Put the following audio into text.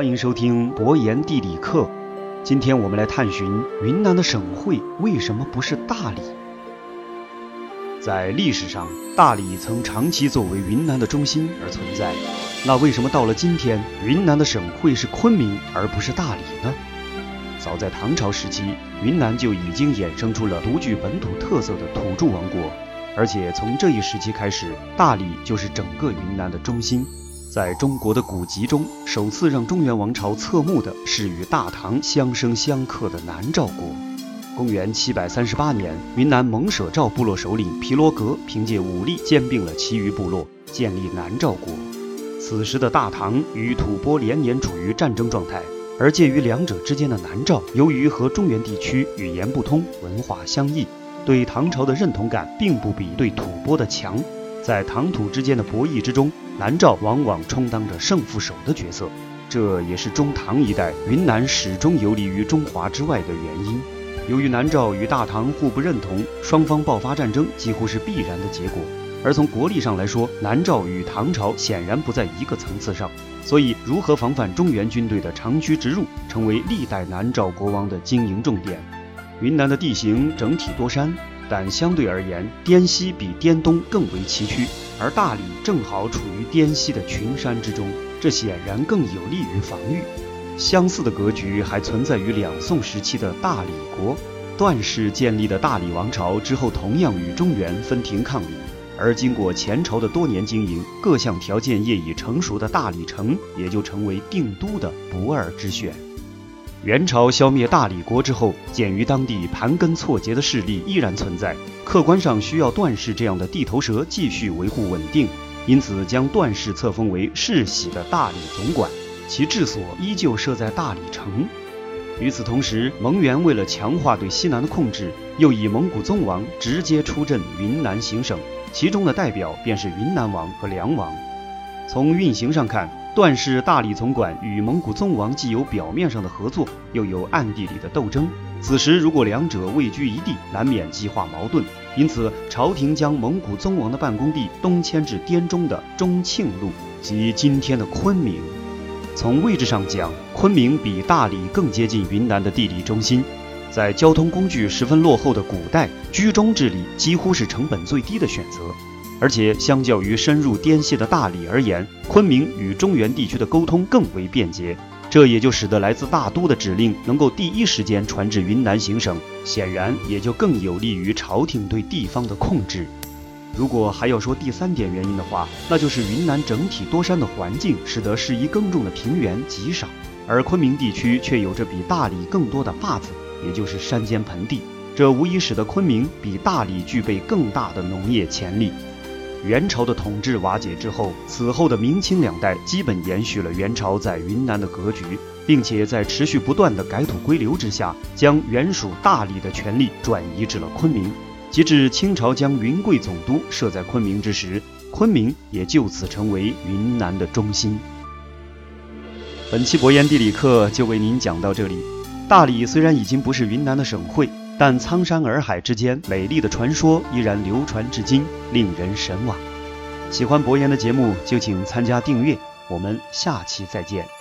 欢迎收听博言地理课。今天我们来探寻云南的省会为什么不是大理。在历史上，大理曾长期作为云南的中心而存在。那为什么到了今天，云南的省会是昆明而不是大理呢？早在唐朝时期，云南就已经衍生出了独具本土特色的土著王国，而且从这一时期开始，大理就是整个云南的中心。在中国的古籍中，首次让中原王朝侧目的是与大唐相生相克的南诏国。公元七百三十八年，云南蒙舍诏部落首领皮罗格凭借武力兼并了其余部落，建立南诏国。此时的大唐与吐蕃连年处于战争状态，而介于两者之间的南诏，由于和中原地区语言不通、文化相异，对唐朝的认同感并不比对吐蕃的强。在唐土之间的博弈之中，南诏往往充当着胜负手的角色，这也是中唐一代云南始终游离于中华之外的原因。由于南诏与大唐互不认同，双方爆发战争几乎是必然的结果。而从国力上来说，南诏与唐朝显然不在一个层次上，所以如何防范中原军队的长驱直入，成为历代南诏国王的经营重点。云南的地形整体多山。但相对而言，滇西比滇东更为崎岖，而大理正好处于滇西的群山之中，这显然更有利于防御。相似的格局还存在于两宋时期的大理国，段氏建立的大理王朝之后，同样与中原分庭抗礼。而经过前朝的多年经营，各项条件业已成熟的大理城，也就成为定都的不二之选。元朝消灭大理国之后，鉴于当地盘根错节的势力依然存在，客观上需要段氏这样的地头蛇继续维护稳定，因此将段氏册封为世袭的大理总管，其治所依旧设在大理城。与此同时，蒙元为了强化对西南的控制，又以蒙古宗王直接出镇云南行省，其中的代表便是云南王和梁王。从运行上看，段氏大理总管与蒙古宗王既有表面上的合作，又有暗地里的斗争。此时如果两者位居一地，难免激化矛盾。因此，朝廷将蒙古宗王的办公地东迁至滇中的中庆路，即今天的昆明。从位置上讲，昆明比大理更接近云南的地理中心。在交通工具十分落后的古代，居中治理几乎是成本最低的选择。而且，相较于深入滇西的大理而言，昆明与中原地区的沟通更为便捷，这也就使得来自大都的指令能够第一时间传至云南行省，显然也就更有利于朝廷对地方的控制。如果还要说第三点原因的话，那就是云南整体多山的环境，使得适宜耕种的平原极少，而昆明地区却有着比大理更多的坝子，也就是山间盆地，这无疑使得昆明比大理具备更大的农业潜力。元朝的统治瓦解之后，此后的明清两代基本延续了元朝在云南的格局，并且在持续不断的改土归流之下，将原属大理的权力转移至了昆明。及至清朝将云贵总督设在昆明之时，昆明也就此成为云南的中心。本期博言地理课就为您讲到这里。大理虽然已经不是云南的省会。但苍山洱海之间美丽的传说依然流传至今，令人神往。喜欢博言的节目就请参加订阅，我们下期再见。